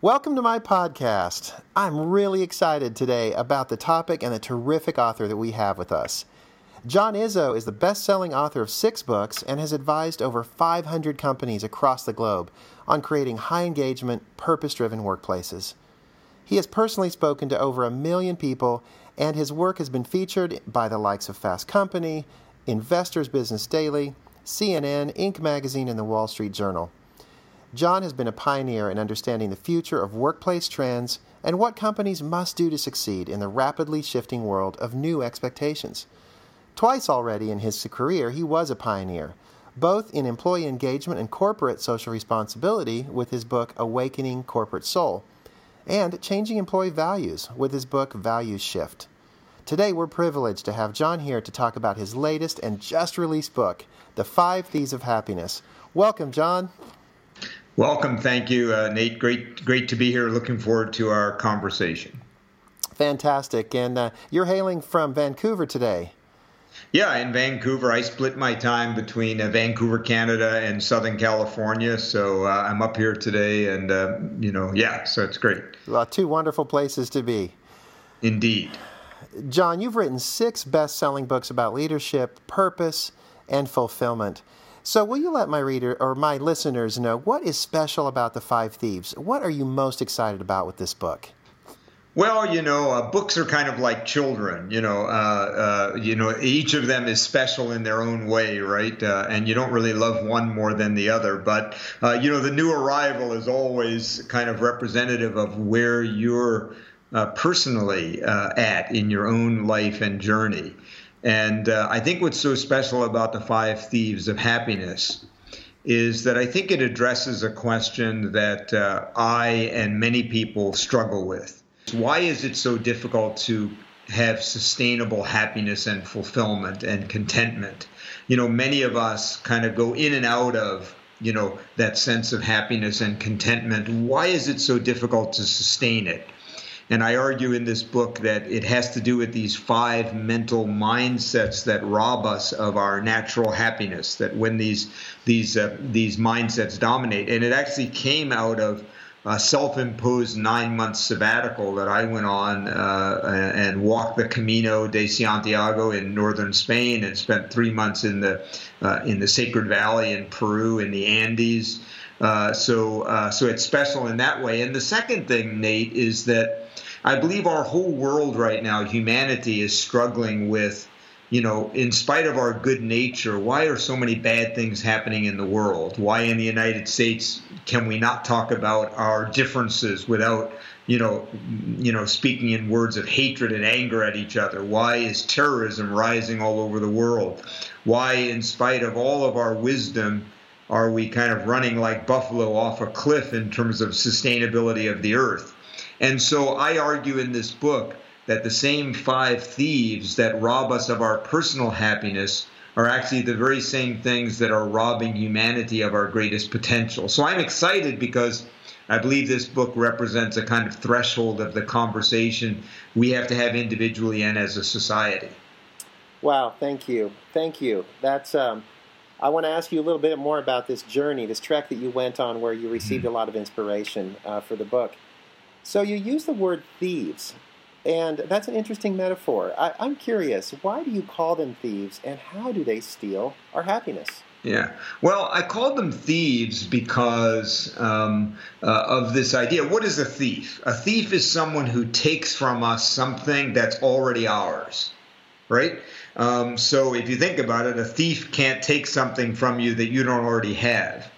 Welcome to my podcast. I'm really excited today about the topic and the terrific author that we have with us. John Izzo is the best selling author of six books and has advised over 500 companies across the globe on creating high engagement, purpose driven workplaces. He has personally spoken to over a million people, and his work has been featured by the likes of Fast Company, Investors Business Daily, CNN, Inc. magazine, and the Wall Street Journal. John has been a pioneer in understanding the future of workplace trends and what companies must do to succeed in the rapidly shifting world of new expectations. Twice already in his career, he was a pioneer, both in employee engagement and corporate social responsibility with his book Awakening Corporate Soul, and changing employee values with his book Values Shift. Today, we're privileged to have John here to talk about his latest and just released book, The Five Thieves of Happiness. Welcome, John. Welcome. Thank you, uh, Nate. Great, great to be here. Looking forward to our conversation. Fantastic. And uh, you're hailing from Vancouver today. Yeah, in Vancouver. I split my time between uh, Vancouver, Canada, and Southern California. So uh, I'm up here today, and uh, you know, yeah, so it's great. Well, two wonderful places to be. Indeed. John, you've written six best-selling books about leadership, purpose, and fulfillment. So, will you let my reader or my listeners know what is special about The Five Thieves? What are you most excited about with this book? Well, you know, uh, books are kind of like children. You know, uh, uh, you know, each of them is special in their own way, right? Uh, and you don't really love one more than the other. But uh, you know, the new arrival is always kind of representative of where you're uh, personally at in your own life and journey. And uh, I think what's so special about the five thieves of happiness is that I think it addresses a question that uh, I and many people struggle with. Why is it so difficult to have sustainable happiness and fulfillment and contentment? You know, many of us kind of go in and out of you know that sense of happiness and contentment why is it so difficult to sustain it and I argue in this book that it has to do with these five mental mindsets that rob us of our natural happiness. That when these these uh, these mindsets dominate, and it actually came out of a self-imposed nine-month sabbatical that I went on uh, and walked the Camino de Santiago in northern Spain, and spent three months in the uh, in the Sacred Valley in Peru in the Andes. Uh, so uh, so it's special in that way. And the second thing, Nate, is that I believe our whole world right now, humanity is struggling with, you know, in spite of our good nature, why are so many bad things happening in the world? Why in the United States can we not talk about our differences without, you know, you know, speaking in words of hatred and anger at each other? Why is terrorism rising all over the world? Why, in spite of all of our wisdom, are we kind of running like buffalo off a cliff in terms of sustainability of the earth? And so I argue in this book that the same five thieves that rob us of our personal happiness are actually the very same things that are robbing humanity of our greatest potential. So I'm excited because I believe this book represents a kind of threshold of the conversation we have to have individually and as a society. Wow, thank you. Thank you. That's um I want to ask you a little bit more about this journey, this trek that you went on where you received mm-hmm. a lot of inspiration uh, for the book. So you use the word thieves, and that's an interesting metaphor. I, am curious, why do you call them thieves, and how do they steal our happiness? Yeah. Well, I called them thieves because um, uh, of this idea. What is a thief? A thief is someone who takes from us something that's already ours, right? Um, so if you think about it, a thief can't take something from you that you don't already have.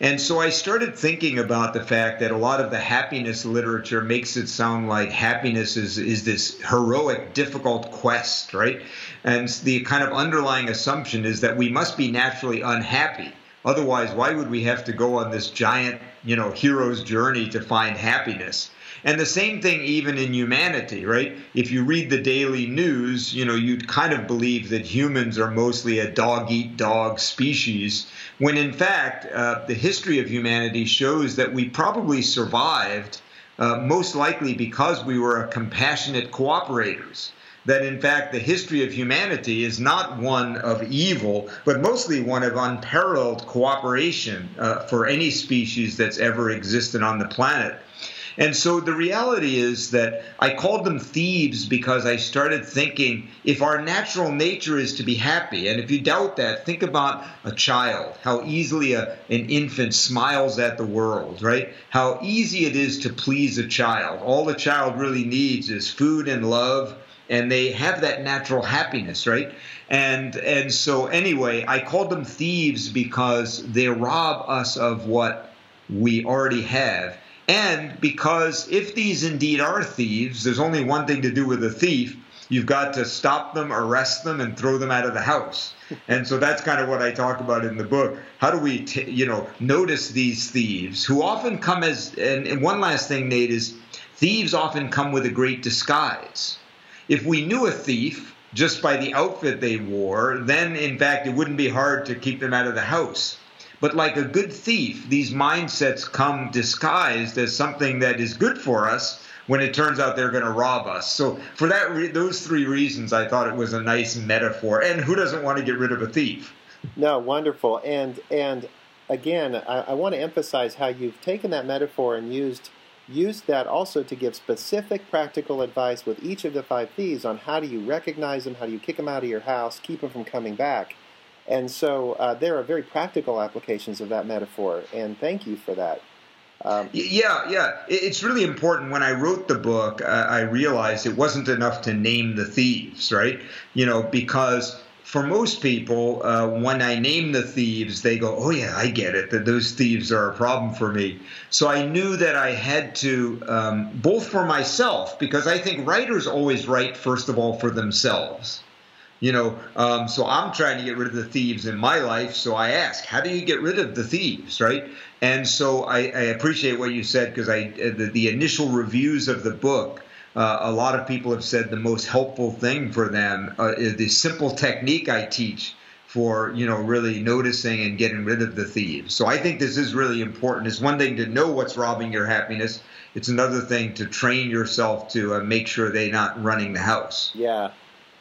And so I started thinking about the fact that a lot of the happiness literature makes it sound like happiness is, is this heroic, difficult quest, right? And the kind of underlying assumption is that we must be naturally unhappy. Otherwise, why would we have to go on this giant, you know, hero's journey to find happiness? And the same thing even in humanity, right? If you read the daily news, you know, you'd kind of believe that humans are mostly a dog eat dog species, when in fact, uh, the history of humanity shows that we probably survived uh, most likely because we were compassionate cooperators that in fact the history of humanity is not one of evil, but mostly one of unparalleled cooperation uh, for any species that's ever existed on the planet. And so the reality is that I called them thieves because I started thinking if our natural nature is to be happy, and if you doubt that, think about a child, how easily a, an infant smiles at the world, right? How easy it is to please a child. All the child really needs is food and love, and they have that natural happiness, right? And and so anyway, I called them thieves because they rob us of what we already have and because if these indeed are thieves, there's only one thing to do with a thief. You've got to stop them, arrest them, and throw them out of the house. And so that's kind of what I talk about in the book. How do we, t- you know, notice these thieves who often come as, and, and one last thing, Nate, is thieves often come with a great disguise. If we knew a thief just by the outfit they wore, then in fact it wouldn't be hard to keep them out of the house. But like a good thief, these mindsets come disguised as something that is good for us when it turns out they're going to rob us. So for that, re- those three reasons, I thought it was a nice metaphor. And who doesn't want to get rid of a thief? No, wonderful. And and again, I, I want to emphasize how you've taken that metaphor and used used that also to give specific practical advice with each of the five thieves on how do you recognize them, how do you kick them out of your house, keep them from coming back. And so uh, there are very practical applications of that metaphor, and thank you for that. Um, yeah, yeah. It's really important. When I wrote the book, uh, I realized it wasn't enough to name the thieves, right? You know, because for most people, uh, when I name the thieves, they go, "Oh yeah, I get it. That those thieves are a problem for me." So I knew that I had to, um, both for myself, because I think writers always write first of all for themselves you know, um, so I'm trying to get rid of the thieves in my life. So I ask, how do you get rid of the thieves, right? And so I, I appreciate what you said because I uh, the, the, initial reviews of the book. Uh, a lot of people have said the most helpful thing for them uh, is the simple technique I teach for you know really noticing and getting rid of the thieves. So I think this is really important. It's one thing to know what's robbing your happiness. It's another thing to train yourself to uh, make sure they're not running the house. Yeah,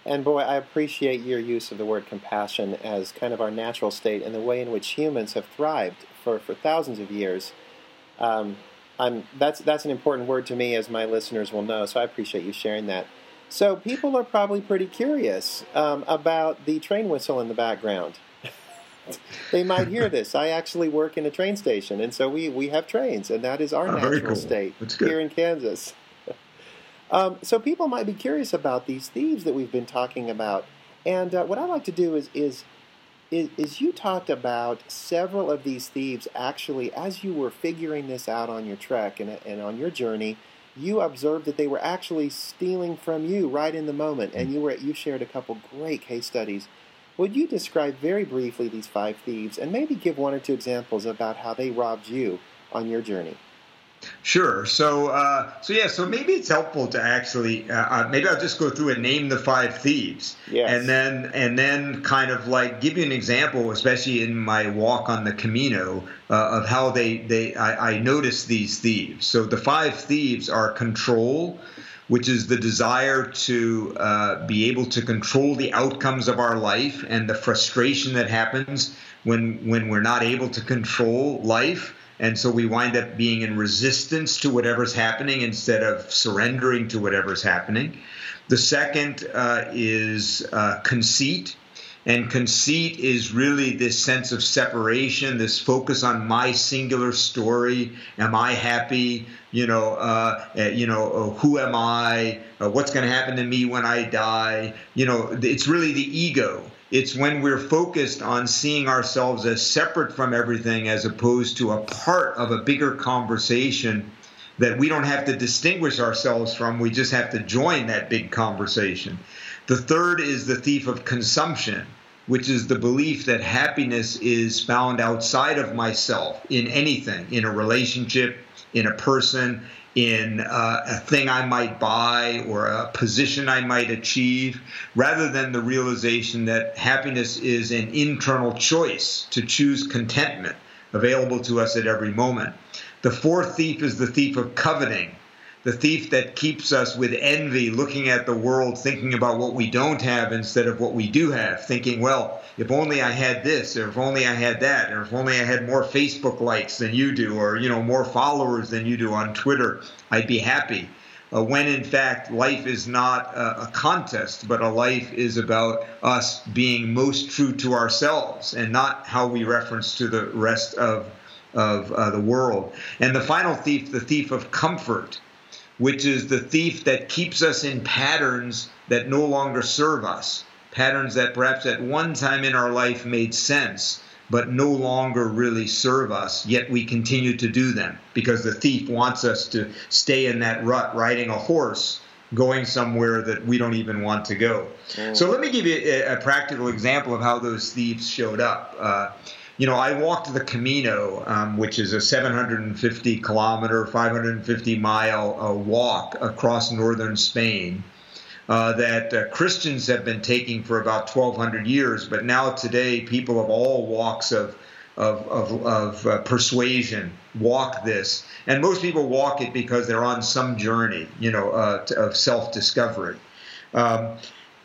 and boy, I appreciate your use of the word compassion as kind of our natural state and the way in which humans have thrived for, for thousands of years. Um, I'm, that's, that's an important word to me, as my listeners will know, so I appreciate you sharing that. So, people are probably pretty curious um, about the train whistle in the background. they might hear this. I actually work in a train station, and so we, we have trains, and that is our oh, natural cool. state here in Kansas. Um, so people might be curious about these thieves that we've been talking about, and uh, what I like to do is, is is is you talked about several of these thieves actually as you were figuring this out on your trek and, and on your journey you observed that they were actually stealing from you right in the moment. And you were you shared a couple great case studies. Would you describe very briefly these five thieves and maybe give one or two examples about how they robbed you on your journey Sure. So, uh, so yeah. So maybe it's helpful to actually, uh, uh, maybe I'll just go through and name the five thieves, yes. and then and then kind of like give you an example, especially in my walk on the Camino, uh, of how they they I, I noticed these thieves. So the five thieves are control, which is the desire to uh, be able to control the outcomes of our life and the frustration that happens when when we're not able to control life and so we wind up being in resistance to whatever's happening instead of surrendering to whatever's happening. The second uh, is uh, conceit. And conceit is really this sense of separation, this focus on my singular story. Am I happy? You know, uh, uh you know, uh, who am I? Uh, what's going to happen to me when I die? You know, it's really the ego it's when we're focused on seeing ourselves as separate from everything as opposed to a part of a bigger conversation that we don't have to distinguish ourselves from. We just have to join that big conversation. The third is the thief of consumption, which is the belief that happiness is found outside of myself in anything, in a relationship, in a person, in uh, a thing I might buy or a position I might achieve, rather than the realization that happiness is an internal choice to choose contentment available to us at every moment. The fourth thief is the thief of coveting, the thief that keeps us with envy, looking at the world, thinking about what we don't have instead of what we do have, thinking, well, if only I had this, or if only I had that, or if only I had more Facebook likes than you do, or you know more followers than you do on Twitter, I'd be happy. Uh, when in fact life is not a, a, contest, but a life is about us being most true to ourselves and not how we reference to the rest of of uh, the world. And the final thief, the thief of comfort, which is the thief that keeps us in patterns that no longer serve us, patterns that perhaps at one time in our life made sense, but no longer really serve us, yet we continue to do them because the thief wants us to stay in that rut riding a horse going somewhere that we don't even want to go. Mm. So let me give you a, a, practical example of how those thieves showed up. Uh, you know, I walked the Camino, um, which is a 750 kilometer, 550 mile uh, walk across northern Spain. Uh, that uh, Christians have been taking for about 1,200 years, but now today people of all walks of of, of, of uh, persuasion walk this, and most people walk it because they're on some journey, you know, uh, to, of self-discovery. Um,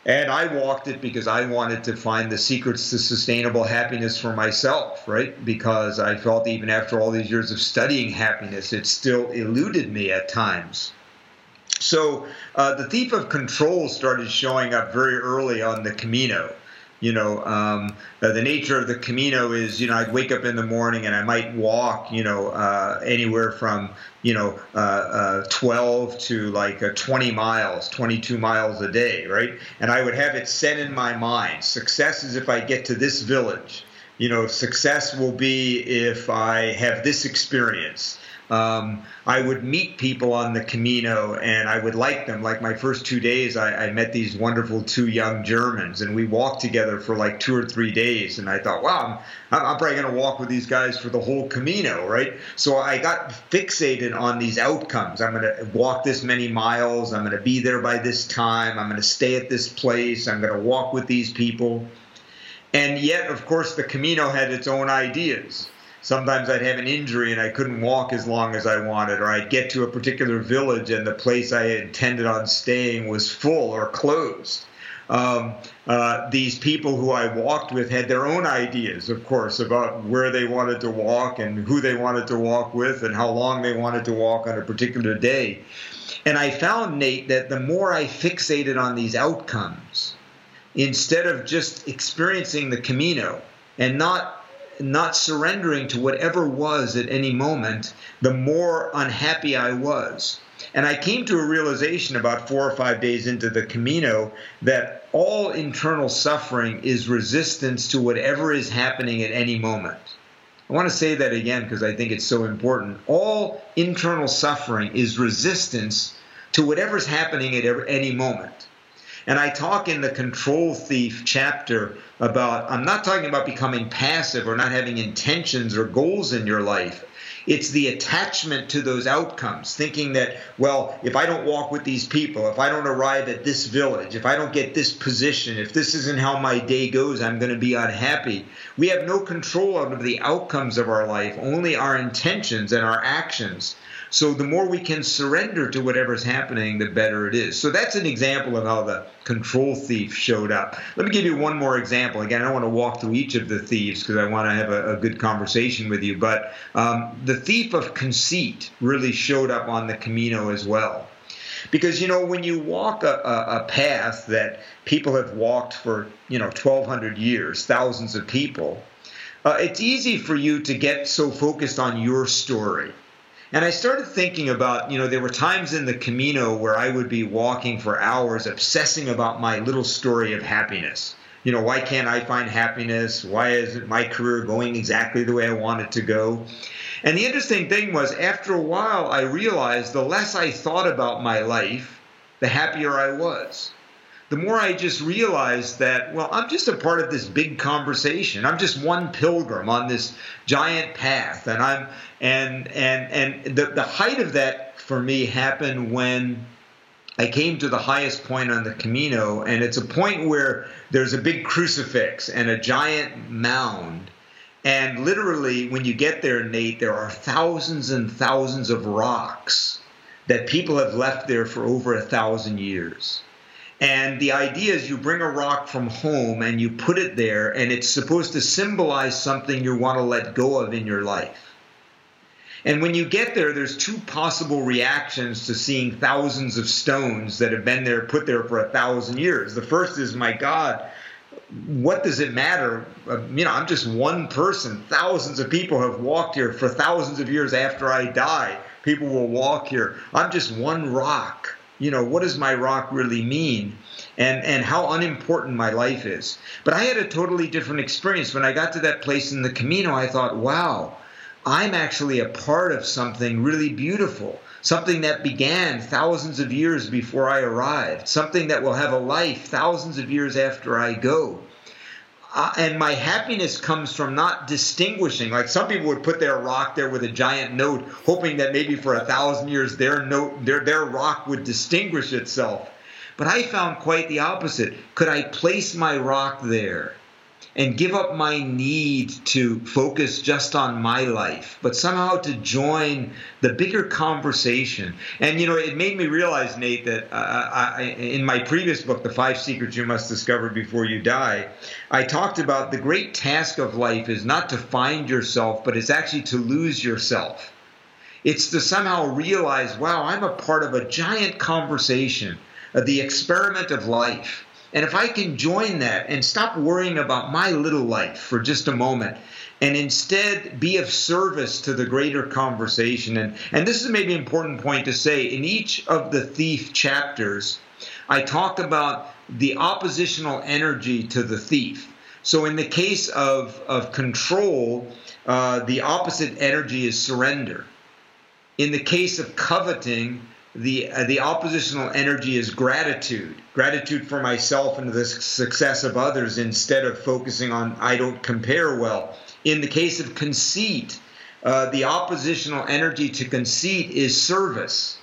and I walked it because I wanted to find the secrets to sustainable happiness for myself, right? Because I felt even after all these years of studying happiness, it still eluded me at times. So uh, the thief of control started showing up very early on the Camino you know, um, the nature of the Camino is, you know, I'd wake up in the morning and I might walk, you know, uh, anywhere from, you know, uh, uh 12 to like uh, 20 miles, 22 miles a day, right? And I would have it set in my mind. Success is if I get to this village. You know, success will be if I have this experience um, I would meet people on the Camino and I would like them. Like my first two days, I, I met these wonderful two young Germans and we walked together for like two or three days. And I thought, wow, I'm, I'm probably going to walk with these guys for the whole Camino, right? So I got fixated on these outcomes. I'm going to walk this many miles. I'm going to be there by this time. I'm going to stay at this place. I'm going to walk with these people. And yet, of course, the Camino had its own ideas sometimes I'd have an injury and I couldn't walk as long as I wanted, or I'd get to a particular village and the place I intended on staying was full or closed. Um, uh, these people who I walked with had their own ideas, of course, about where they wanted to walk and who they wanted to walk with and how long they wanted to walk on a particular day. And I found, Nate, that the more I fixated on these outcomes, instead of just experiencing the Camino and not not surrendering to whatever was at any moment, the more unhappy I was. And I came to a realization about four or five days into the Camino that all internal suffering is resistance to whatever is happening at any moment. I want to say that again because I think it's so important. All internal suffering is resistance to whatever's happening at any moment. And I talk in the control thief chapter about, I'm not talking about becoming passive or not having intentions or goals in your life. It's the attachment to those outcomes, thinking that, well, if I don't walk with these people, if I don't arrive at this village, if I don't get this position, if this isn't how my day goes, I'm going to be unhappy. We have no control over the outcomes of our life, only our intentions and our actions. So the more we can surrender to whatever's happening, the better it is. So that's an example of how the control thief showed up. Let me give you one more example. Again, I don't want to walk through each of the thieves because I want to have a, a, good conversation with you. But um, the thief of conceit really showed up on the Camino as well. Because you know when you walk a, a, a path that people have walked for you know 1,200 years, thousands of people, uh, it's easy for you to get so focused on your story and I started thinking about, you know, there were times in the Camino where I would be walking for hours obsessing about my little story of happiness. You know, why can't I find happiness? Why isn't my career going exactly the way I want it to go? And the interesting thing was, after a while, I realized the less I thought about my life, the happier I was the more I just realized that, well, I'm just a part of this big conversation. I'm just one pilgrim on this giant path. And I'm and and and the, the height of that for me happened when I came to the highest point on the Camino, and it's a point where there's a big crucifix and a giant mound. And literally, when you get there, Nate, there are thousands and thousands of rocks that people have left there for over a thousand years. And the idea is you bring a rock from home and you put it there, and it's supposed to symbolize something you want to let go of in your life. And when you get there, there's two possible reactions to seeing thousands of stones that have been there, put there for a thousand years. The first is, my God, what does it matter? Uh, you know, I'm just one person. Thousands of people have walked here for thousands of years after I die. People will walk here. I'm just one rock. You know, what does my rock really mean? And, and how unimportant my life is. But I had a totally different experience. When I got to that place in the Camino, I thought, wow, I'm actually a part of something really beautiful, something that began thousands of years before I arrived, something that will have a life thousands of years after I go. Uh, and my happiness comes from not distinguishing. Like some people would put their rock there with a giant note, hoping that maybe for a thousand years their note, their their rock would distinguish itself. But I found quite the opposite. Could I place my rock there? And give up my need to focus just on my life, but somehow to join the bigger conversation. And you know, it made me realize, Nate, that uh, I, in my previous book, The Five Secrets You Must Discover Before You Die, I talked about the great task of life is not to find yourself, but it's actually to lose yourself. It's to somehow realize, wow, I'm a part of a giant conversation, of the experiment of life and if I can join that and stop worrying about my little life for just a moment and instead be of service to the greater conversation. And, and this is maybe an important point to say in each of the thief chapters, I talk about the oppositional energy to the thief. So in the case of, of control, uh, the opposite energy is surrender. In the case of coveting, the uh, the oppositional energy is gratitude. Gratitude for myself and the success of others instead of focusing on i don't compare well. In the case of conceit uh, the oppositional energy to conceit is service.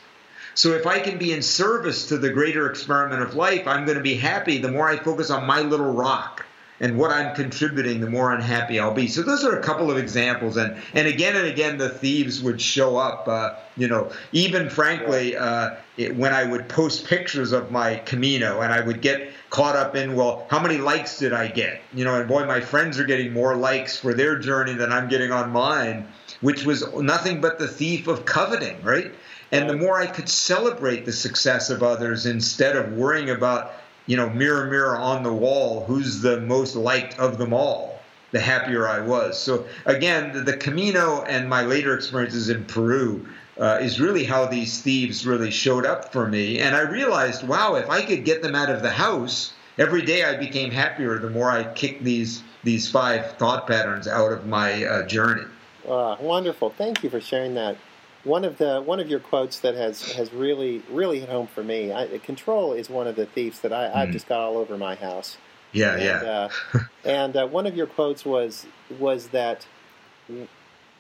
So if i can be in service to the greater experiment of life i'm going to be happy the more i focus on my little rock and what I'm contributing, the more unhappy I'll be. So those are a couple of examples, and and again and again the thieves would show up. Uh, you know, even frankly, uh, it, when I would post pictures of my Camino, and I would get caught up in, well, how many likes did I get? You know, and boy, my friends are getting more likes for their journey than I'm getting on mine, which was nothing but the thief of coveting, right? And the more I could celebrate the success of others instead of worrying about you know, mirror, mirror on the wall, who's the most liked of them all, the happier I was. So again, the, the Camino and my later experiences in Peru uh, is really how these thieves really showed up for me. And I realized, wow, if I could get them out of the house, every day I became happier the more I kicked these these five thought patterns out of my uh, journey. Uh, wonderful. Thank you for sharing that one of the one of your quotes that has has really really hit home for me. I, control is one of the thieves that I, mm. I've just got all over my house. Yeah, and, yeah. uh, and uh, one of your quotes was was that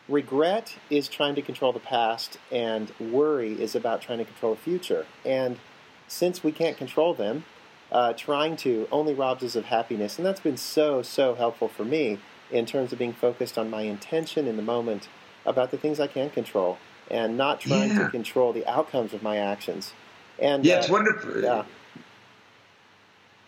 regret is trying to control the past, and worry is about trying to control the future. And since we can't control them, uh, trying to only robs us of happiness, and that's been so so helpful for me in terms of being focused on my intention in the moment about the things I can control and not trying yeah. to control the outcomes of my actions. And yeah, uh, it's wonderful. Yeah.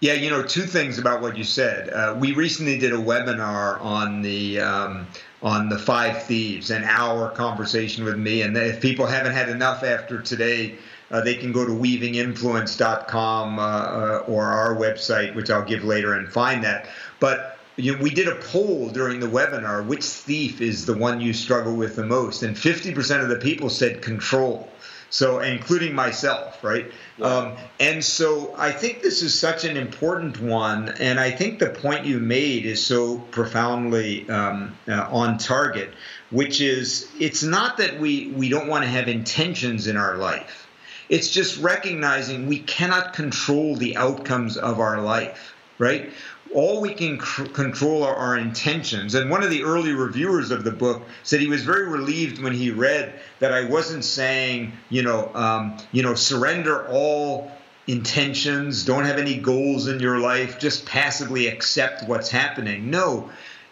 Yeah, you know, two things about what you said. Uh, we recently did a webinar on the um, on the five thieves, an hour conversation with me. And if people haven't had enough after today, uh, they can go to weavinginfluence.com uh, uh, or our website, which I'll give later, and find that. But you know, we did a poll during the webinar which thief is the one you struggle with the most? And 50% of the people said control. So including myself right? Yeah. um, and so i think this is such an important one and i think the point you made is so profoundly um, uh, on target which is it's not that we we don't want to have intentions in our life. It's just recognizing we cannot control the outcomes of our life right all we can control are our intentions. And one of the early reviewers of the book said he was very relieved when he read that I wasn't saying, you know, um, you know, surrender all intentions, don't have any goals in your life, just passively accept what's happening. No,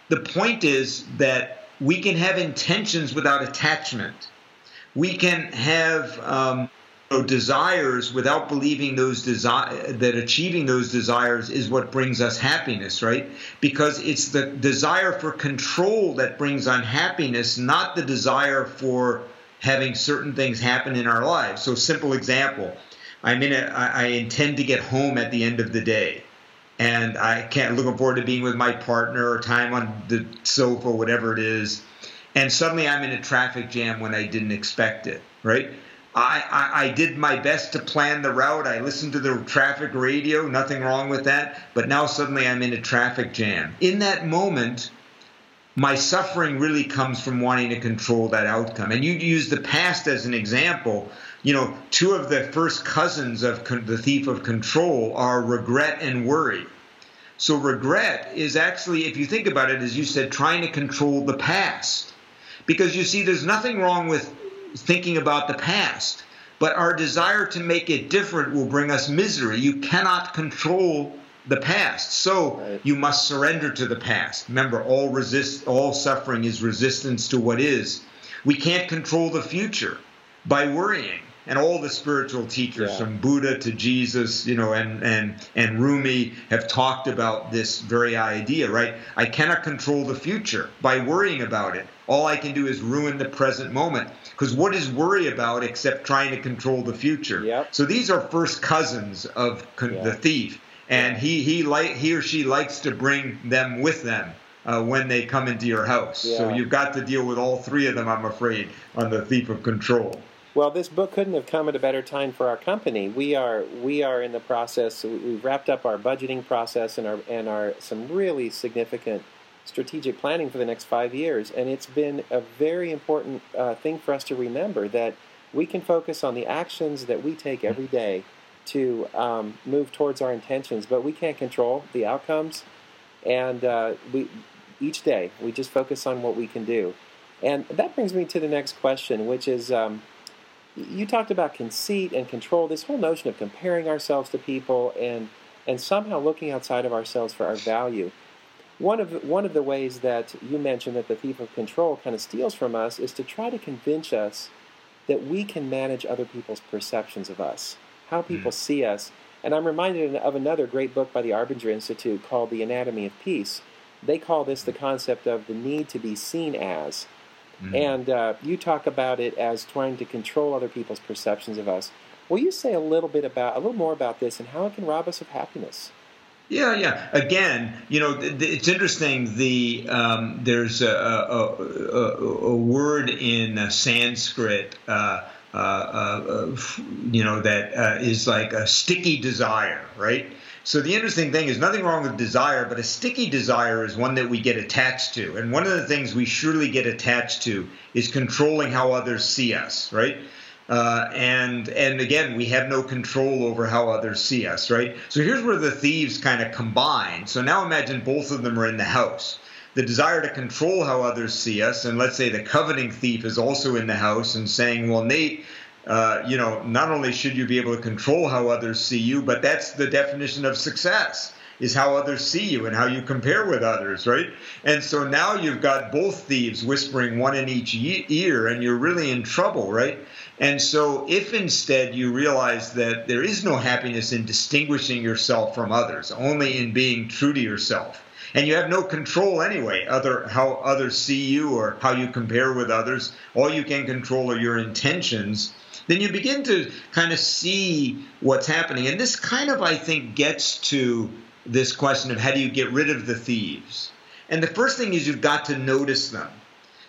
the point is that we can have intentions without attachment. We can have um, desires without believing those desire that achieving those desires is what brings us happiness, right? Because it's the desire for control that brings unhappiness, not the desire for having certain things happen in our lives. So, simple example: I'm in a, I intend to get home at the end of the day, and I can't looking forward to being with my partner or time on the sofa, whatever it is, and suddenly I'm in a traffic jam when I didn't expect it, right? I, I, I, did my best to plan the route. I listened to the traffic radio, nothing wrong with that. But now suddenly I'm in a traffic jam. In that moment, my suffering really comes from wanting to control that outcome. And you use the past as an example. You know, two of the first cousins of con- the thief of control are regret and worry. So, regret is actually, if you think about it, as you said, trying to control the past. Because you see, there's nothing wrong with thinking about the past. But our desire to make it different will bring us misery. You cannot control the past. So you must surrender to the past. Remember, all resist all suffering is resistance to what is. We can't control the future by worrying and all the spiritual teachers yeah. from Buddha to Jesus, you know, and and and Rumi have talked about this very idea, right? I cannot control the future by worrying about it. All I can do is ruin the present moment. Because what is worry about except trying to control the future? Yep. So these are first cousins of con- yeah. the thief, and he he like he or she likes to bring them with them. Uh, when they come into your house. Yeah. So you've got to deal with all three of them, I'm afraid, on the thief of control. Well, this book couldn't have come at a better time for our company. We are we are in the process. We've wrapped up our budgeting process and our and our some really significant strategic planning for the next five years, and it's been a very important uh, thing for us to remember that we can focus on the actions that we take every day to um, move towards our intentions, but we can't control the outcomes. And uh, we each day we just focus on what we can do, and that brings me to the next question, which is. Um, you talked about conceit and control, this whole notion of comparing ourselves to people and and somehow looking outside of ourselves for our value. One of one of the ways that you mentioned that the thief of control kind of steals from us is to try to convince us that we can manage other people's perceptions of us, how people mm. see us. And I'm reminded of another great book by the Arbinger Institute called The Anatomy of Peace. They call this the concept of the need to be seen as. Mm-hmm. And uh, you talk about it as trying to control other people's perceptions of us. Will you say a little bit about, a little more about this and how it can rob us of happiness? Yeah, yeah. Again, you know, it's interesting. The um, there's a, a, a, a, word in Sanskrit, uh, uh, uh, you know, that uh, is like a sticky desire, right? So the interesting thing is nothing wrong with desire, but a sticky desire is one that we get attached to. And one of the things we surely get attached to is controlling how others see us, right? Uh, and and again, we have no control over how others see us, right? So here's where the thieves kind of combine. So now imagine both of them are in the house. The desire to control how others see us, and let's say the coveting thief is also in the house and saying, "Well, Nate, uh, you know, not only should you be able to control how others see you, but that's the definition of success is how others see you and how you compare with others, right? And so now you've got both thieves whispering one in each ear, and you're really in trouble, right? And so if instead you realize that there is no happiness in distinguishing yourself from others, only in being true to yourself, and you have no control anyway other how others see you or how you compare with others all you can control are your intentions then you begin to kind of see what's happening. And this kind of, I think, gets to this question of how do you get rid of the thieves? And the first thing is you've got to notice them.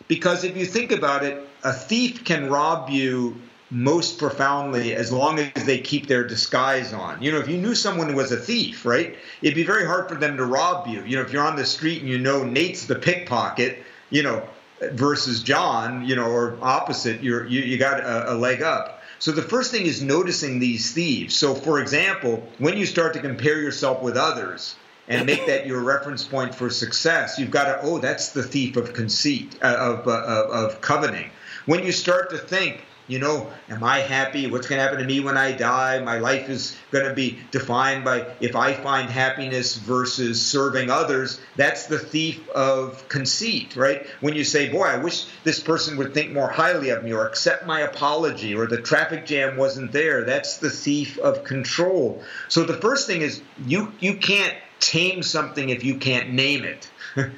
Because if you think about it, a thief can rob you most profoundly as long as they keep their disguise on. You know, if you knew someone was a thief, right, it'd be very hard for them to rob you. You know, if you're on the street and you know Nate's the pickpocket, you know, versus John, you know, or opposite, you're, you, you got a, a leg up. So the first thing is noticing these thieves. So, for example, when you start to compare yourself with others and make that your reference point for success, you've got to, oh, that's the thief of conceit, uh, of, uh, of coveting. When you start to think, You know, am I happy? What's going to happen to me when I die? My life is going to be defined by if I find happiness versus serving others. That's the thief of conceit, right? When you say, boy, I wish this person would think more highly of me or accept my apology or the traffic jam wasn't there. That's the thief of control. So the first thing is you, you can't tame something if you can't name it.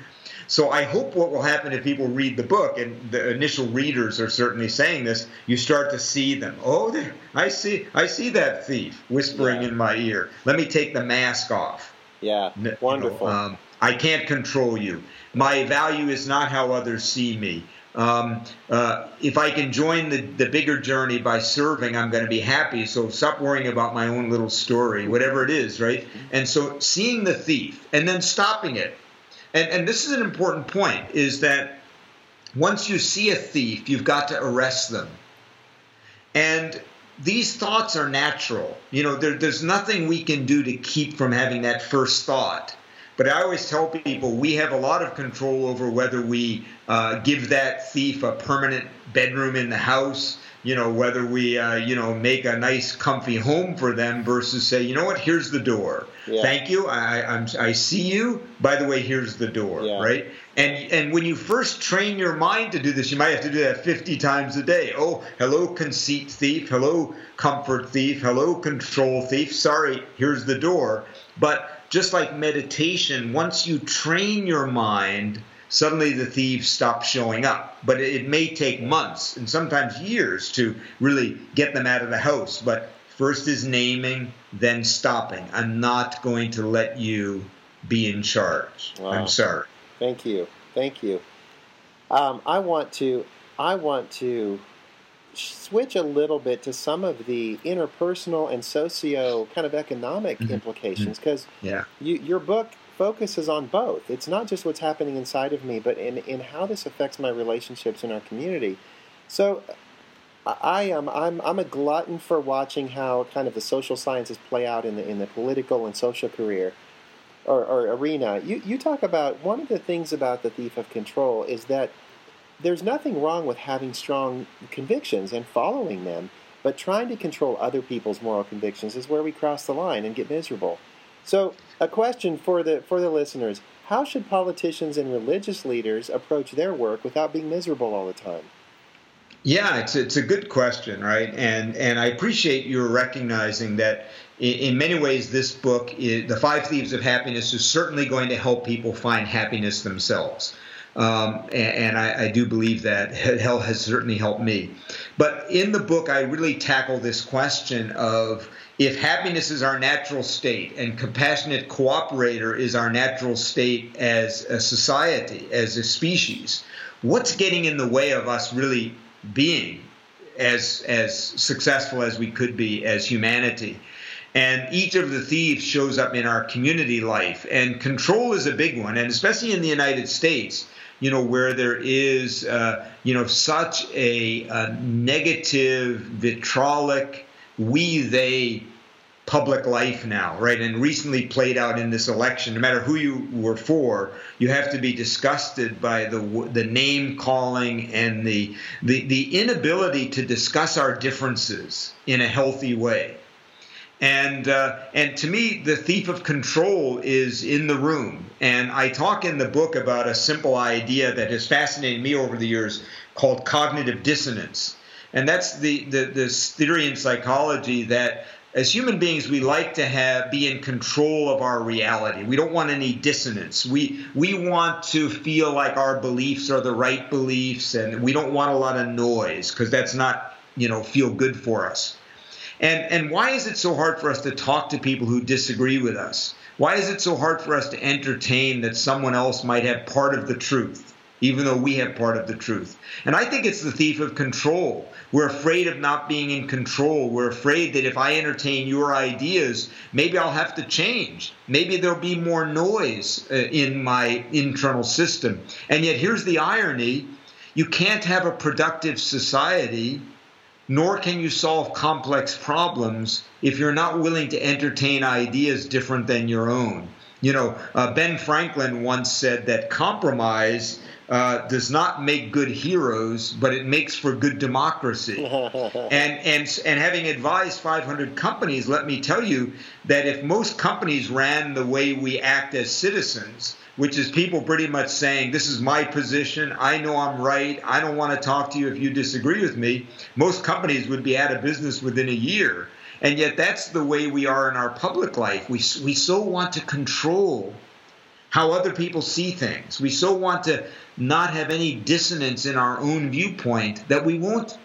So I hope what will happen if people read the book, and the initial readers are certainly saying this, you start to see them. Oh, I see, I see that thief whispering yeah. in my ear. Let me take the mask off. Yeah, wonderful. You know, um, I can't control you. My value is not how others see me. Um, uh, if I can join the, the bigger journey by serving, I'm going to be happy. So stop worrying about my own little story, whatever it is, right? And so seeing the thief and then stopping it and, and this is an important point, is that once you see a thief, you've got to arrest them. And these thoughts are natural. You know, there, there's nothing we can do to keep from having that first thought. But I always tell people we have a lot of control over whether we uh, give that thief a permanent bedroom in the house, you know, whether we, uh, you know, make a nice, comfy home for them versus say, you know what, here's the door. Yeah. Thank you. I, I'm, I see you. By the way, here's the door. Yeah. Right. And and when you first train your mind to do this, you might have to do that 50 times a day. Oh, hello, conceit thief. Hello, comfort thief. Hello, control thief. Sorry, here's the door. But just like meditation, once you train your mind suddenly the thieves stop showing up. But it may take months and sometimes years to really get them out of the house. But first is naming, then stopping. I'm not going to let you be in charge. Wow. I'm sorry. Thank you. Thank you. Um, I want to. I want to switch a little bit to some of the interpersonal and socio kind of economic mm-hmm. implications because mm-hmm. yeah. you, your book focuses on both. It's not just what's happening inside of me, but in, in how this affects my relationships in our community. So I am I'm, I'm a glutton for watching how kind of the social sciences play out in the in the political and social career or, or arena. You you talk about one of the things about the thief of control is that there's nothing wrong with having strong convictions and following them, but trying to control other people's moral convictions is where we cross the line and get miserable. So, a question for the for the listeners: How should politicians and religious leaders approach their work without being miserable all the time? Yeah, it's it's a good question, right? And and I appreciate you recognizing that in, many ways this book, the Five Thieves of Happiness, is certainly going to help people find happiness themselves. Um, and, and I, I, do believe that hell has certainly helped me. But in the book, I really tackle this question of if happiness is our natural state and compassionate cooperator is our natural state as a society, as a species, what's getting in the way of us really being as as successful as we could be as humanity? And each of the thieves shows up in our community life, and control is a big one, and especially in the United States you know, where there is, uh, you know, such a, a negative, vitrolic, we they public life now, right? And recently played out in this election. No matter who you were for, you have to be disgusted by the the name calling and the the, the inability to discuss our differences in a healthy way. And uh, and to me, the thief of control is in the room. And I talk in the book about a simple idea that has fascinated me over the years called cognitive dissonance. And that's the, the this theory in psychology that as human beings we like to have be in control of our reality we don't want any dissonance we we want to feel like our beliefs are the right beliefs and we don't want a lot of noise because that's not you know feel good for us and and why is it so hard for us to talk to people who disagree with us why is it so hard for us to entertain that someone else might have part of the truth even though we have part of the truth. And I think it's the thief of control. We're afraid of not being in control. We're afraid that if I entertain your ideas, maybe I'll have to change. Maybe there'll be more noise uh, in my internal system. And yet, here's the irony you can't have a productive society, nor can you solve complex problems if you're not willing to entertain ideas different than your own. You know, uh, Ben Franklin once said that compromise uh, does not make good heroes, but it makes for good democracy. and and and having advised 500 companies, let me tell you that if most companies ran the way we act as citizens, which is people pretty much saying, This is my position. I know I'm right. I don't want to talk to you if you disagree with me. Most companies would be out of business within a year. And yet, that's the way we are in our public life. We, we so want to control how other people see things. We so want to not have any dissonance in our own viewpoint that we won't,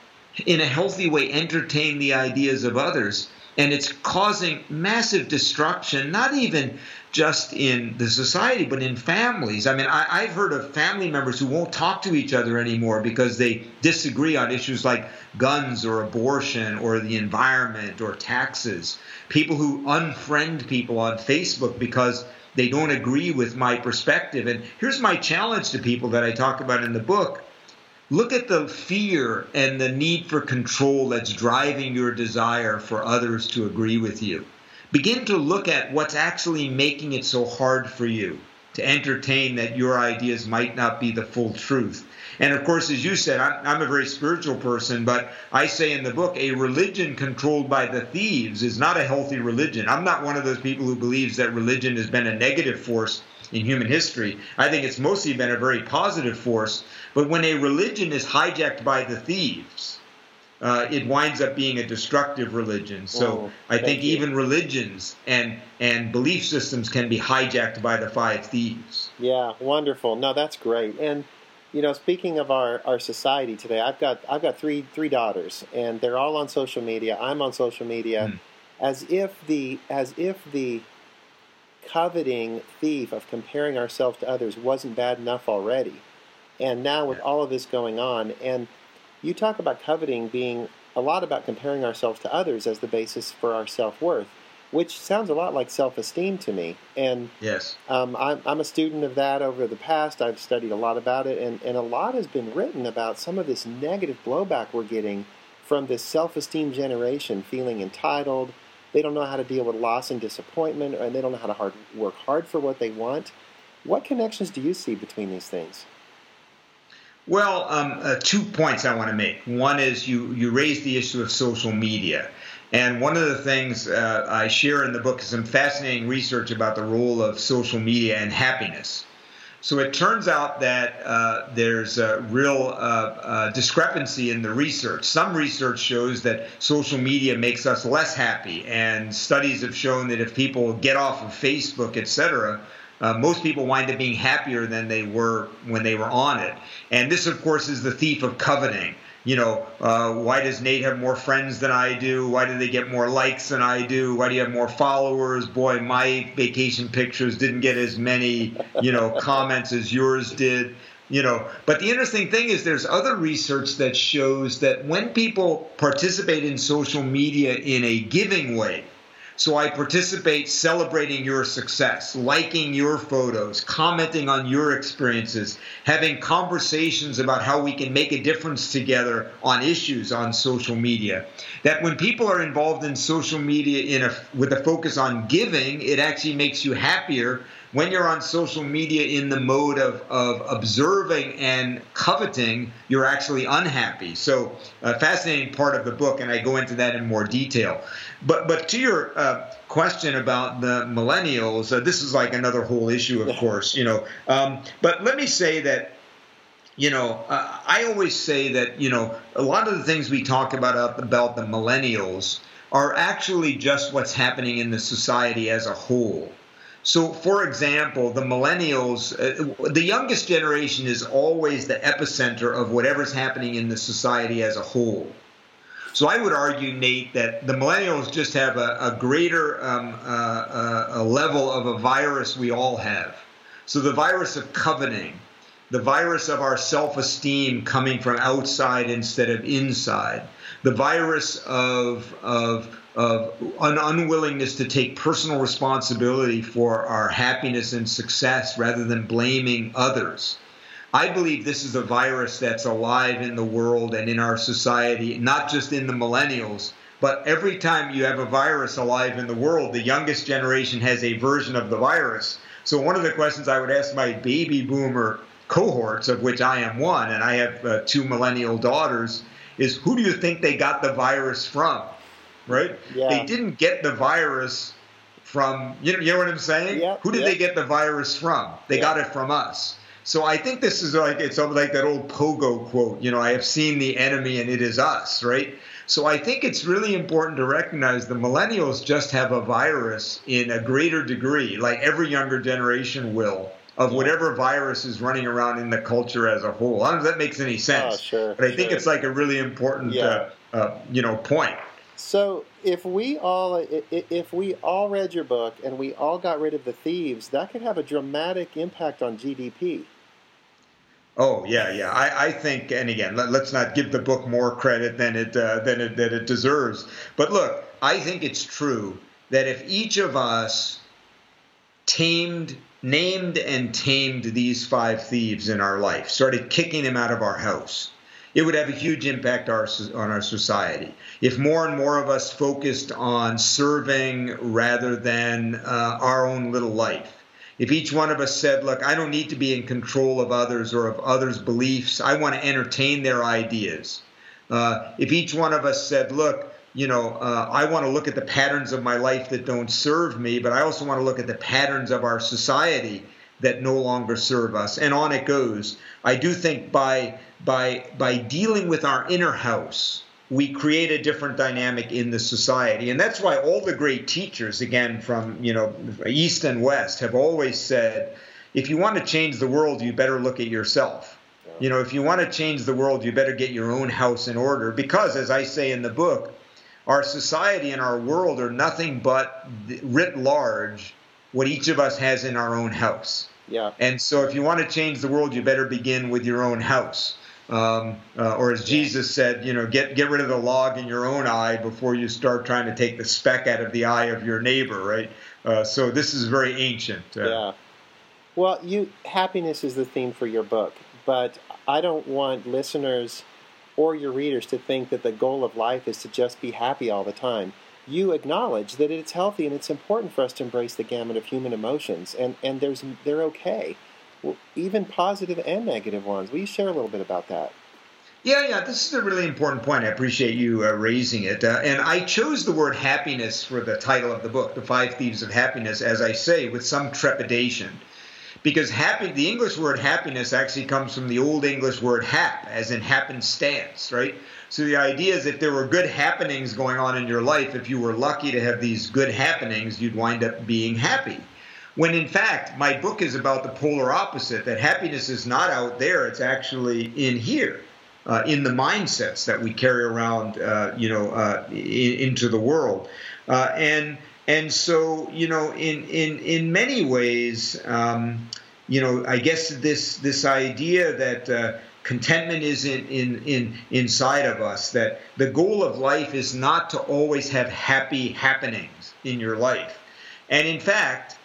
in a healthy way, entertain the ideas of others. And it's causing massive destruction, not even just in the society, but in families. I mean, I, have heard of family members who won't talk to each other anymore because they disagree on issues like guns or abortion or the environment or taxes. People who unfriend people on Facebook because they don't agree with my perspective. And here's my challenge to people that I talk about in the book. Look at the fear and the need for control that's driving your desire for others to agree with you begin to look at what's actually making it so hard for you to entertain that your ideas might not be the full truth. And of course, as you said, I'm, I'm, a very spiritual person, but I say in the book, a religion controlled by the thieves is not a healthy religion. I'm not one of those people who believes that religion has been a negative force in human history. I think it's mostly been a very positive force. But when a religion is hijacked by the thieves, uh, it winds up being a destructive religion. So oh, I think you. even religions and and belief systems can be hijacked by the five thieves. Yeah, wonderful. No, that's great. And you know, speaking of our, our society today, I've got I've got three three daughters, and they're all on social media. I'm on social media, mm. as if the as if the coveting thief of comparing ourselves to others wasn't bad enough already. And now with all of this going on, and you talk about coveting being a lot about comparing ourselves to others as the basis for our self worth, which sounds a lot like self esteem to me. And yes, um, I'm, I'm a student of that over the past. I've studied a lot about it, and, and a lot has been written about some of this negative blowback we're getting from this self esteem generation feeling entitled. They don't know how to deal with loss and disappointment, and they don't know how to hard, work hard for what they want. What connections do you see between these things? Well, um, uh, two points I want to make. One is you you raised the issue of social media, and one of the things uh, I share in the book is some fascinating research about the role of social media and happiness. So it turns out that uh, there's a real uh, uh, discrepancy in the research. Some research shows that social media makes us less happy, and studies have shown that if people get off of Facebook, etc., uh, most people wind up being happier than they were when they were on it. And this, of course, is the thief of coveting. You know, uh, why does Nate have more friends than I do? Why do they get more likes than I do? Why do you have more followers? Boy, my vacation pictures didn't get as many, you know, comments as yours did. You know, but the interesting thing is there's other research that shows that when people participate in social media in a giving way, so I participate celebrating your success, liking your photos, commenting on your experiences, having conversations about how we can make a difference together on issues on social media. That when people are involved in social media in a, with a focus on giving, it actually makes you happier when you're on social media in the mode of, of observing and coveting, you're actually unhappy. So, a fascinating part of the book, and I go into that in more detail. But but to your uh, question about the millennials, uh, this is like another whole issue, of course, you know. Um, but let me say that you know, uh, I always say that, you know, a lot of the things we talk about about the millennials are actually just what's happening in the society as a whole. So, for example, the millennials, uh, the youngest generation is always the epicenter of whatever's happening in the society as a whole. So, I would argue, Nate, that the millennials just have a, a greater um, uh, uh, a level of a virus we all have. So, the virus of coveting, the virus of our self esteem coming from outside instead of inside, the virus of, of of an unwillingness to take personal responsibility for our happiness and success rather than blaming others. I believe this is a virus that's alive in the world and in our society, not just in the millennials, but every time you have a virus alive in the world, the youngest generation has a version of the virus. So, one of the questions I would ask my baby boomer cohorts, of which I am one, and I have uh, two millennial daughters, is who do you think they got the virus from? Right? Yeah. They didn't get the virus from you know you know what I'm saying? Yeah, Who did yeah. they get the virus from? They yeah. got it from us. So I think this is like it's like that old Pogo quote. You know, I have seen the enemy and it is us, right? So I think it's really important to recognize the millennials just have a virus in a greater degree, like every younger generation will, of whatever virus is running around in the culture as a whole. I don't know if that makes any sense. Oh, sure, but I think it's like a really important, uh, uh, you know, point. So if we all if we all read your book and we all got rid of the thieves, that could have a dramatic impact on GDP. Oh yeah, yeah. I, I think, and again, let, us not give the book more credit than it uh, than it than it deserves. But look, I think it's true that if each of us tamed, named, and tamed these five thieves in our life, started kicking them out of our house, it would have a huge impact our, on our society. If more and more of us focused on serving rather than uh, our own little life, if each one of us said, Look, I don't need to be in control of others or of others' beliefs, I want to entertain their ideas. Uh, if each one of us said, Look, you know, uh, I want to look at the patterns of my life that don't serve me, but I also want to look at the patterns of our society that no longer serve us, and on it goes. I do think by by by dealing with our inner house, we create a different dynamic in the society, and that's why all the great teachers, again from you know east and west, have always said, if you want to change the world, you better look at yourself. You know, if you want to change the world, you better get your own house in order, because as I say in the book, our society and our world are nothing but writ large what each of us has in our own house. Yeah. And so, if you want to change the world, you better begin with your own house. Um, uh, or as Jesus said, you know, get get rid of the log in your own eye before you start trying to take the speck out of the eye of your neighbor, right? Uh, so this is very ancient. Uh, yeah. Well, you happiness is the theme for your book, but I don't want listeners or your readers to think that the goal of life is to just be happy all the time. You acknowledge that it's healthy and it's important for us to embrace the gamut of human emotions, and, and there's they're okay even positive and negative ones. Will you share a little bit about that? Yeah, yeah, this is a really important point. I appreciate you uh, raising it. Uh, and I chose the word happiness for the title of the book, The Five Thieves of Happiness, as I say, with some trepidation. Because happy, the English word happiness actually comes from the Old English word hap, as in happenstance, right? So the idea is if there were good happenings going on in your life, if you were lucky to have these good happenings, you'd wind up being happy. When in fact, my book is about the polar opposite that happiness is not out there, it's actually in here. Uh, in the mindsets that we carry around, uh, you know, uh, in, into the world, uh, and and so you know, in in in many ways, um, you know, I guess this this idea that uh, contentment is in, in in inside of us, that the goal of life is not to always have happy happenings in your life, and in fact,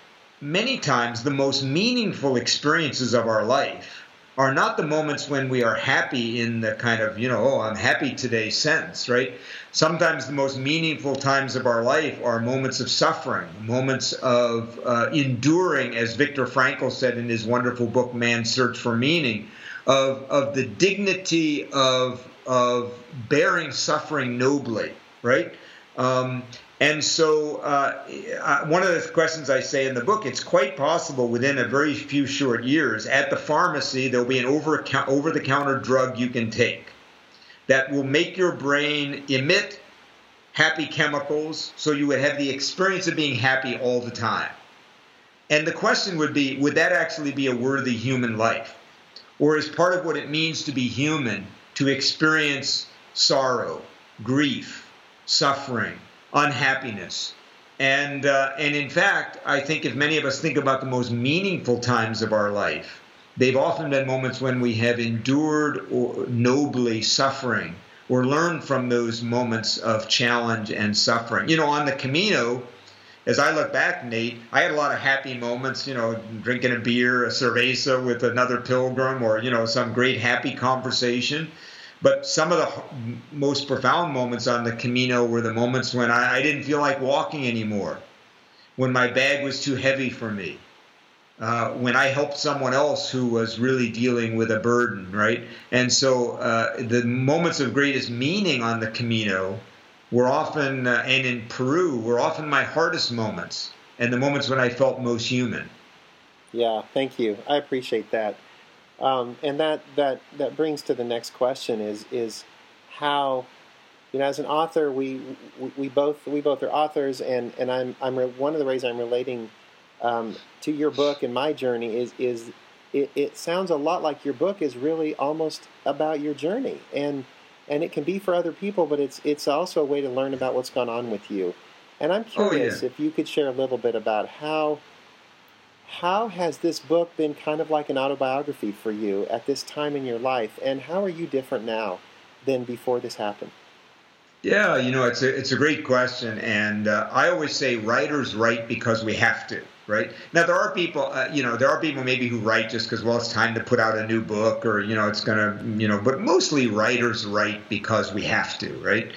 many times the most meaningful experiences of our life are not the moments when we are happy in the kind of, you know, oh, I'm happy today sense, right? Sometimes the most meaningful times of our life are moments of suffering, moments of uh, enduring, as Viktor Frankl said in his wonderful book, Man's Search for Meaning, of, of the dignity of, of bearing suffering nobly, right? Um, and so, uh, one of the questions I say in the book, it's quite possible within a very few short years at the pharmacy, there'll be an over, over the counter drug you can take that will make your brain emit happy chemicals so you would have the experience of being happy all the time. And the question would be would that actually be a worthy human life? Or is part of what it means to be human to experience sorrow, grief, suffering? Unhappiness. And, uh, and in fact, I think if many of us think about the most meaningful times of our life, they've often been moments when we have endured or nobly suffering or learned from those moments of challenge and suffering. You know, on the Camino, as I look back, Nate, I had a lot of happy moments, you know, drinking a beer, a cerveza with another pilgrim, or, you know, some great happy conversation. But some of the most profound moments on the Camino were the moments when I, I didn't feel like walking anymore, when my bag was too heavy for me, uh, when I helped someone else who was really dealing with a burden, right? And so uh, the moments of greatest meaning on the Camino were often, uh, and in Peru, were often my hardest moments and the moments when I felt most human. Yeah, thank you. I appreciate that. Um, and that, that, that brings to the next question is, is how, you know, as an author, we, we, we both, we both are authors and, and I'm, I'm, re- one of the ways I'm relating um, to your book and my journey is is it, it sounds a lot like your book is really almost about your journey and and it can be for other people but it's it's also a way to learn about what's gone on with you and i'm curious oh, yeah. if you could share a little bit about how how has this book been kind of like an autobiography for you at this time in your life and how are you different now than before this happened? Yeah you know it's a, it's a great question and uh, i always say writers write because we have to right? Now there are people uh, you know there are people maybe who write just because well it's time to put out a new book or you know it's gonna you know but mostly writers write because we have to right?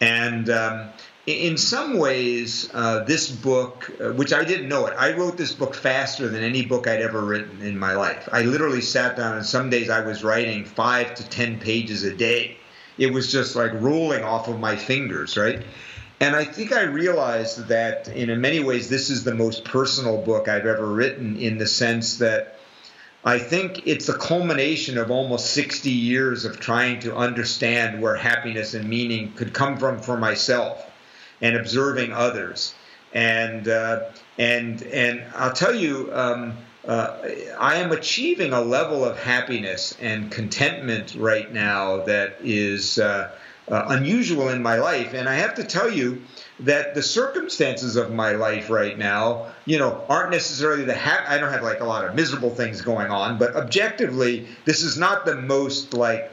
And um, in some ways uh, this book uh, which i didn't know it i wrote this book faster than any book i'd ever written in my life. I literally sat down and some days i was writing five to ten pages a day. It was just like rolling off of my fingers right? And I think I realized that in many ways, this is the most personal book I've ever written in the sense that I think it's the culmination of almost 60 years of trying to understand where happiness and meaning could come from for myself and observing others. And, uh, and, and I'll tell you, um, uh, I am achieving a level of happiness and contentment right now that is. Uh, uh, unusual in my life. And I have to tell you that the circumstances of my life right now, you know, aren't necessarily the ha- I don't have like a lot of miserable things going on, but objectively, this is not the most like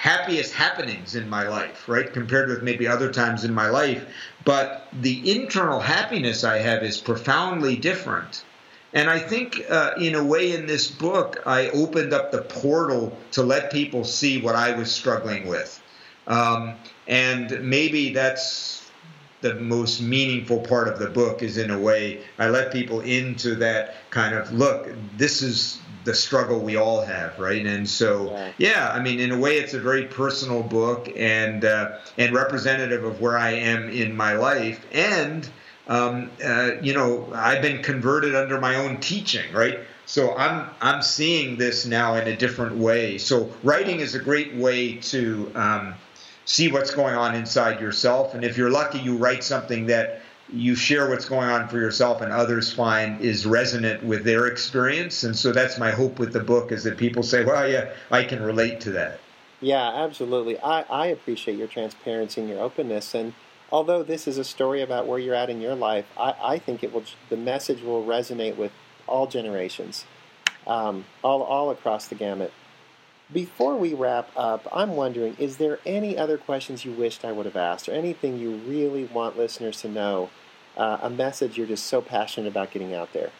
happiest happenings in my life, right? Compared with maybe other times in my life. But the internal happiness I have is profoundly different. And I think, uh, in a way, in this book, I opened up the portal to let people see what I was struggling with. Um, and maybe that's the most meaningful part of the book is in a way I let people into that kind of look, this is the struggle we all have, right? And so, yeah, yeah I mean, in a way, it's a very personal book and uh, and representative of where I am in my life. And um, uh, you know, I've been converted under my own teaching, right? So I'm I'm seeing this now in a different way. So writing is a great way to um, see what's going on inside yourself. And if you're lucky, you write something that you share what's going on for yourself and others find is resonant with their experience. And so that's my hope with the book is that people say, well, yeah, I can relate to that. Yeah, absolutely. I, I appreciate your transparency and your openness. And although this is a story about where you're at in your life, I, I think it will the message will resonate with all generations, um, all, all across the gamut. Before we wrap up, I'm wondering is there any other questions you wished I would have asked, or anything you really want listeners to know? Uh, a message you're just so passionate about getting out there?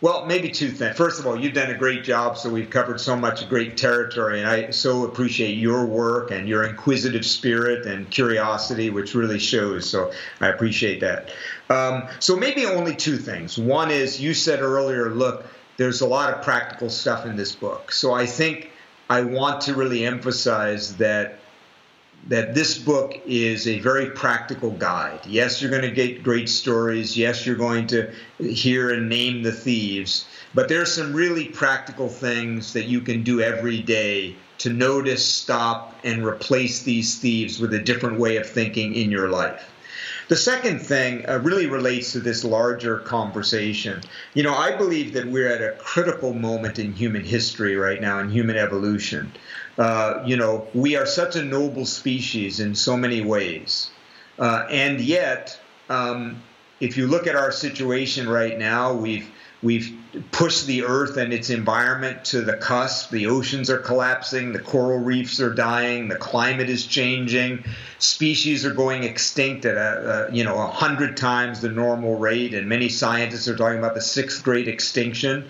Well, maybe two things. First of all, you've done a great job, so we've covered so much great territory, and I so appreciate your work and your inquisitive spirit and curiosity, which really shows. So I appreciate that. Um, so maybe only two things. One is you said earlier, look, there's a lot of practical stuff in this book. So I think I want to really emphasize that that this book is a very practical guide. Yes, you're going to get great stories. Yes, you're going to hear and name the thieves. But there are some really practical things that you can do every day to notice, stop, and replace these thieves with a different way of thinking in your life. The second thing uh, really relates to this larger conversation. You know, I believe that we're at a critical moment in human history right now, in human evolution. Uh, you know, we are such a noble species in so many ways. Uh, and yet, um, if you look at our situation right now, we've We've pushed the Earth and its environment to the cusp. The oceans are collapsing, the coral reefs are dying, the climate is changing, species are going extinct at a, a you know a hundred times the normal rate, and many scientists are talking about the sixth great extinction.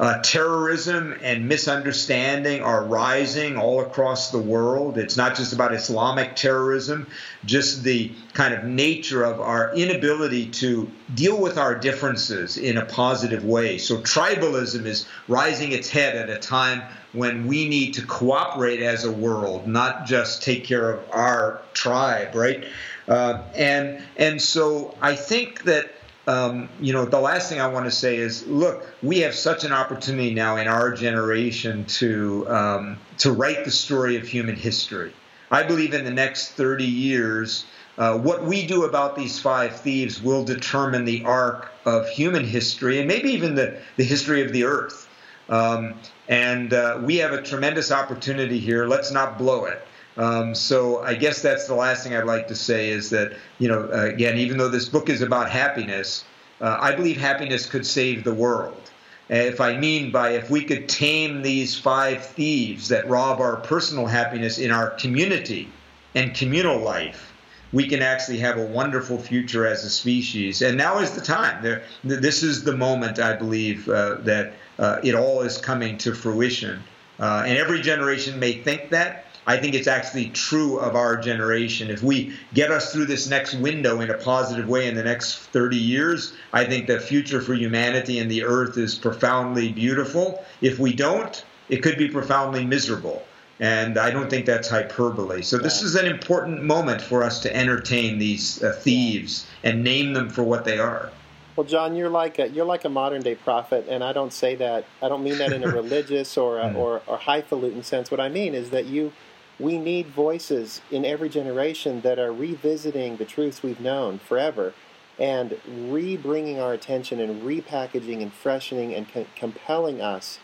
Uh, terrorism and misunderstanding are rising all across the world. It's not just about Islamic terrorism, just the kind of nature of our inability to deal with our differences in a positive way. So, tribalism is rising its head at a time when we need to cooperate as a world, not just take care of our tribe, right? Uh, and and so I think that um, you know, the last thing I want to say is, look, we have such an opportunity now in our generation to um, to write the story of human history. I believe in the next 30 years, uh, what we do about these five thieves will determine the arc of human history and maybe even the, the history of the earth. Um, and uh, we have a tremendous opportunity here. Let's not blow it. Um, so I guess that's the last thing I'd like to say is that you know uh, again, even though this book is about happiness, uh, I believe happiness could save the world. If I mean by if we could tame these five thieves that rob our personal happiness in our community and communal life, we can actually have a wonderful future as a species. And now is the time. There, this is the moment, I believe, uh, that uh, it all is coming to fruition. Uh, and every generation may think that, I think it's actually true of our generation. If we get us through this next window in a positive way in the next 30 years, I think the future for humanity and the earth is profoundly beautiful. If we don't, it could be profoundly miserable. And I don't think that's hyperbole. So this is an important moment for us to entertain these uh, thieves and name them for what they are. Well, John, you're like a, you're like a modern day prophet, and I don't say that. I don't mean that in a religious or a, or, or highfalutin sense. What I mean is that you we need voices in every generation that are revisiting the truths we've known forever and re-bringing our attention and repackaging and freshening and co- compelling us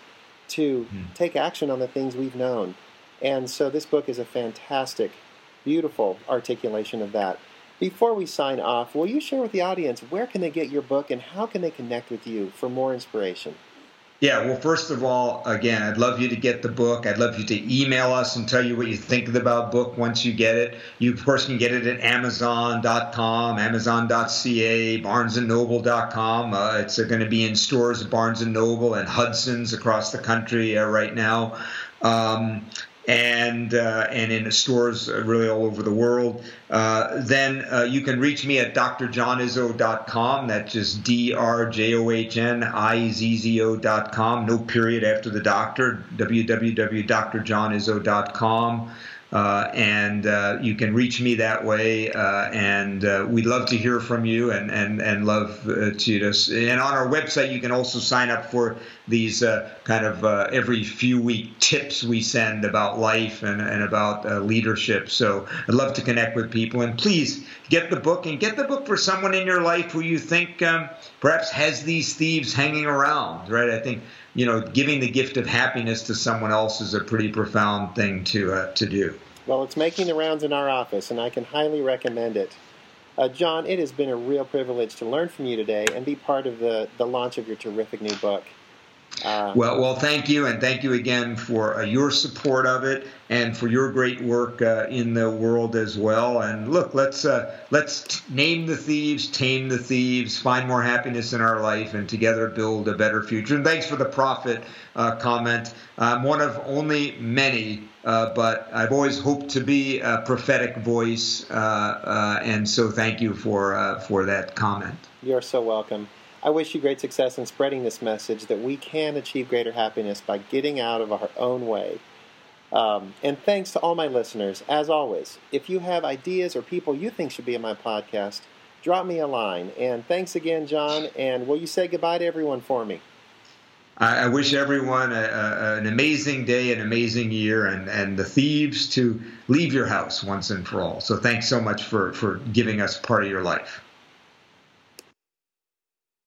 to mm. take action on the things we've known. And so this book is a fantastic, beautiful articulation of that. Before we sign off, will you share with the audience where can they get your book and how can they connect with you for more inspiration? Yeah, well, first of all, again, I'd love you to get the book. I'd love you to email us and tell you what you think about the book once you get it. You, of course, can get it at Amazon.com, Amazon.ca, BarnesandNoble.com. Uh, it's uh, going to be in stores at Barnes and Noble and Hudson's across the country uh, right now. Um, and uh, and in stores really all over the world. Uh, then uh, you can reach me at drjohnizzo.com. That's just D R J O H N I Z Z O.com. No period after the doctor. www.drjohnizzo.com. Uh, and uh, you can reach me that way. Uh, and uh, we'd love to hear from you and, and, and love uh, to just. And on our website, you can also sign up for these uh, kind of every few week tips we send about life and, and about leadership. So I'd love to connect with people. And please get the book and get the book for someone in your life who you think um, perhaps has these thieves hanging around, right? I think you know, giving the gift of happiness to someone else is a pretty profound thing to uh, to do. Well, it's making the rounds in our office, and I can highly recommend it. Uh, John, it has been a real privilege to learn from you today and be part of the, the launch of your terrific new book. Uh, well, well, thank you, and thank you again for uh, your support of it and for your great work uh, in the world as well. And look, let's uh, let's name the thieves, tame the thieves, find more happiness in our life, and together build a better future. And thanks for the prophet uh, comment. I'm one of only many, uh, but I've always hoped to be a prophetic voice, and so thank you for for that comment. You're so welcome. I wish you great success in spreading this message that we can achieve greater happiness by getting out of our own way. Um, and thanks to all my listeners. As always, if you have ideas or people you think should be in my podcast, drop me a line. And thanks again, John. And will you say goodbye to everyone for me? I, wish everyone a, a, an amazing day, an amazing year, and, and the thieves to leave your house once and for all. So thanks so much for, for giving us part of your life.